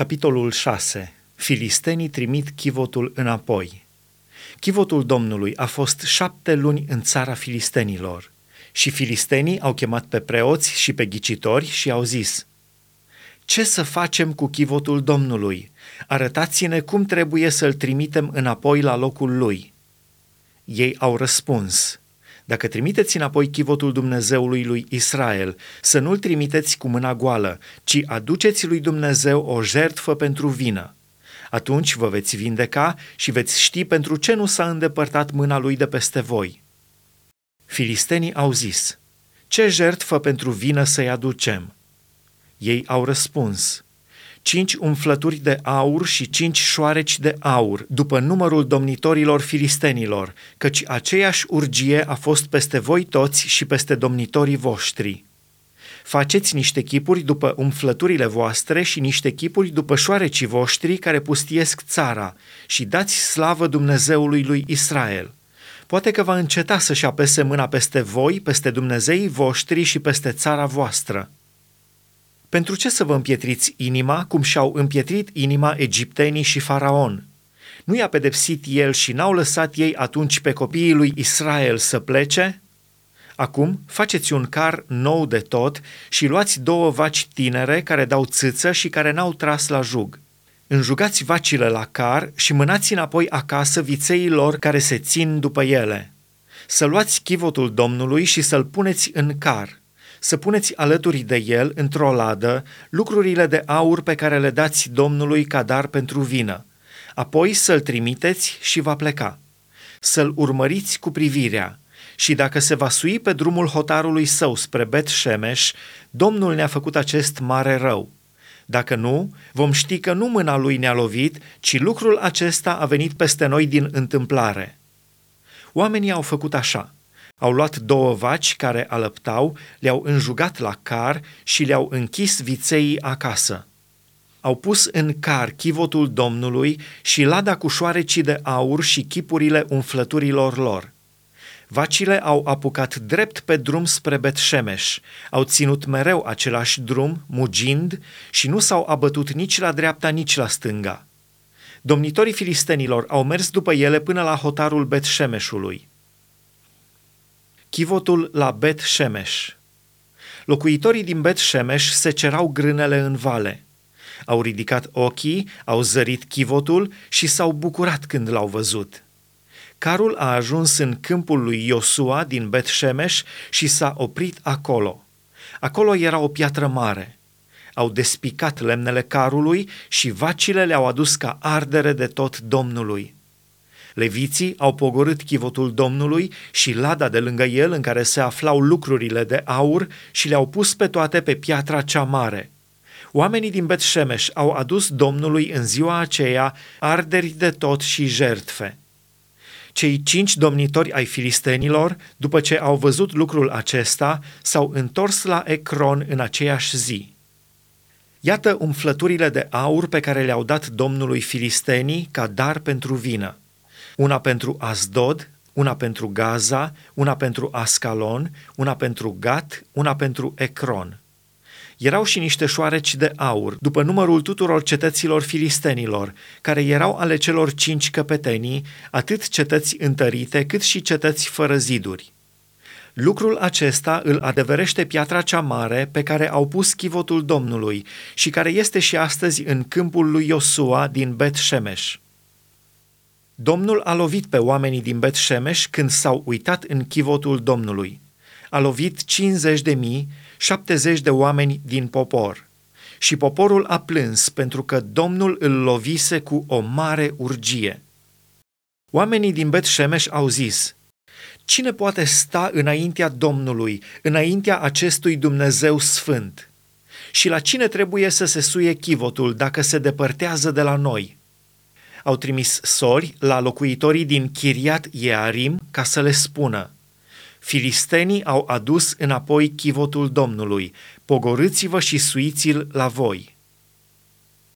Capitolul 6. Filistenii trimit chivotul înapoi. Chivotul Domnului a fost șapte luni în țara filistenilor și filistenii au chemat pe preoți și pe ghicitori și au zis Ce să facem cu chivotul Domnului? Arătați-ne cum trebuie să-l trimitem înapoi la locul lui. Ei au răspuns – dacă trimiteți înapoi chivotul Dumnezeului lui Israel, să nu-l trimiteți cu mâna goală, ci aduceți lui Dumnezeu o jertfă pentru vină. Atunci vă veți vindeca și veți ști pentru ce nu s-a îndepărtat mâna lui de peste voi. Filistenii au zis, ce jertfă pentru vină să-i aducem? Ei au răspuns, cinci umflături de aur și cinci șoareci de aur, după numărul domnitorilor filistenilor, căci aceeași urgie a fost peste voi toți și peste domnitorii voștri. Faceți niște chipuri după umflăturile voastre și niște chipuri după șoarecii voștri care pustiesc țara și dați slavă Dumnezeului lui Israel. Poate că va înceta să-și apese mâna peste voi, peste Dumnezeii voștri și peste țara voastră. Pentru ce să vă împietriți inima, cum și-au împietrit inima egiptenii și faraon? Nu i-a pedepsit el și n-au lăsat ei atunci pe copiii lui Israel să plece? Acum faceți un car nou de tot și luați două vaci tinere care dau țâță și care n-au tras la jug. Înjugați vacile la car și mânați înapoi acasă viței lor care se țin după ele. Să luați chivotul Domnului și să-l puneți în car – să puneți alături de el, într-o ladă, lucrurile de aur pe care le dați Domnului ca dar pentru vină. Apoi să-l trimiteți și va pleca. Să-l urmăriți cu privirea și dacă se va sui pe drumul hotarului său spre Bet Shemesh, Domnul ne-a făcut acest mare rău. Dacă nu, vom ști că nu mâna lui ne-a lovit, ci lucrul acesta a venit peste noi din întâmplare. Oamenii au făcut așa – au luat două vaci care alăptau, le-au înjugat la car și le-au închis vițeii acasă. Au pus în car chivotul Domnului și lada cu șoarecii de aur și chipurile umflăturilor lor. Vacile au apucat drept pe drum spre Betșemeș, au ținut mereu același drum, mugind, și nu s-au abătut nici la dreapta, nici la stânga. Domnitorii filistenilor au mers după ele până la hotarul Betșemeșului chivotul la Bet Shemesh. Locuitorii din Bet Shemesh se cerau grânele în vale. Au ridicat ochii, au zărit chivotul și s-au bucurat când l-au văzut. Carul a ajuns în câmpul lui Iosua din Bet Shemesh și s-a oprit acolo. Acolo era o piatră mare. Au despicat lemnele carului și vacile le-au adus ca ardere de tot Domnului. Leviții au pogorât chivotul Domnului și lada de lângă el în care se aflau lucrurile de aur și le-au pus pe toate pe piatra cea mare. Oamenii din Bet-Shemesh au adus Domnului în ziua aceea arderi de tot și jertfe. Cei cinci domnitori ai filistenilor, după ce au văzut lucrul acesta, s-au întors la Ecron în aceeași zi. Iată umflăturile de aur pe care le-au dat Domnului filistenii ca dar pentru vină una pentru Asdod, una pentru Gaza, una pentru Ascalon, una pentru Gat, una pentru Ecron. Erau și niște șoareci de aur, după numărul tuturor cetăților filistenilor, care erau ale celor cinci căpetenii, atât cetăți întărite cât și cetăți fără ziduri. Lucrul acesta îl adeverește piatra cea mare pe care au pus chivotul Domnului și care este și astăzi în câmpul lui Iosua din Bet Shemesh. Domnul a lovit pe oamenii din Bet Shemesh când s-au uitat în chivotul Domnului. A lovit 50 de mii, 70 de oameni din popor. Și poporul a plâns pentru că Domnul îl lovise cu o mare urgie. Oamenii din Bet Shemesh au zis, Cine poate sta înaintea Domnului, înaintea acestui Dumnezeu sfânt? Și la cine trebuie să se suie chivotul dacă se depărtează de la noi?' Au trimis sori la locuitorii din Chiriat Iearim ca să le spună Filistenii au adus înapoi chivotul Domnului, pogorâți-vă și suiți-l la voi.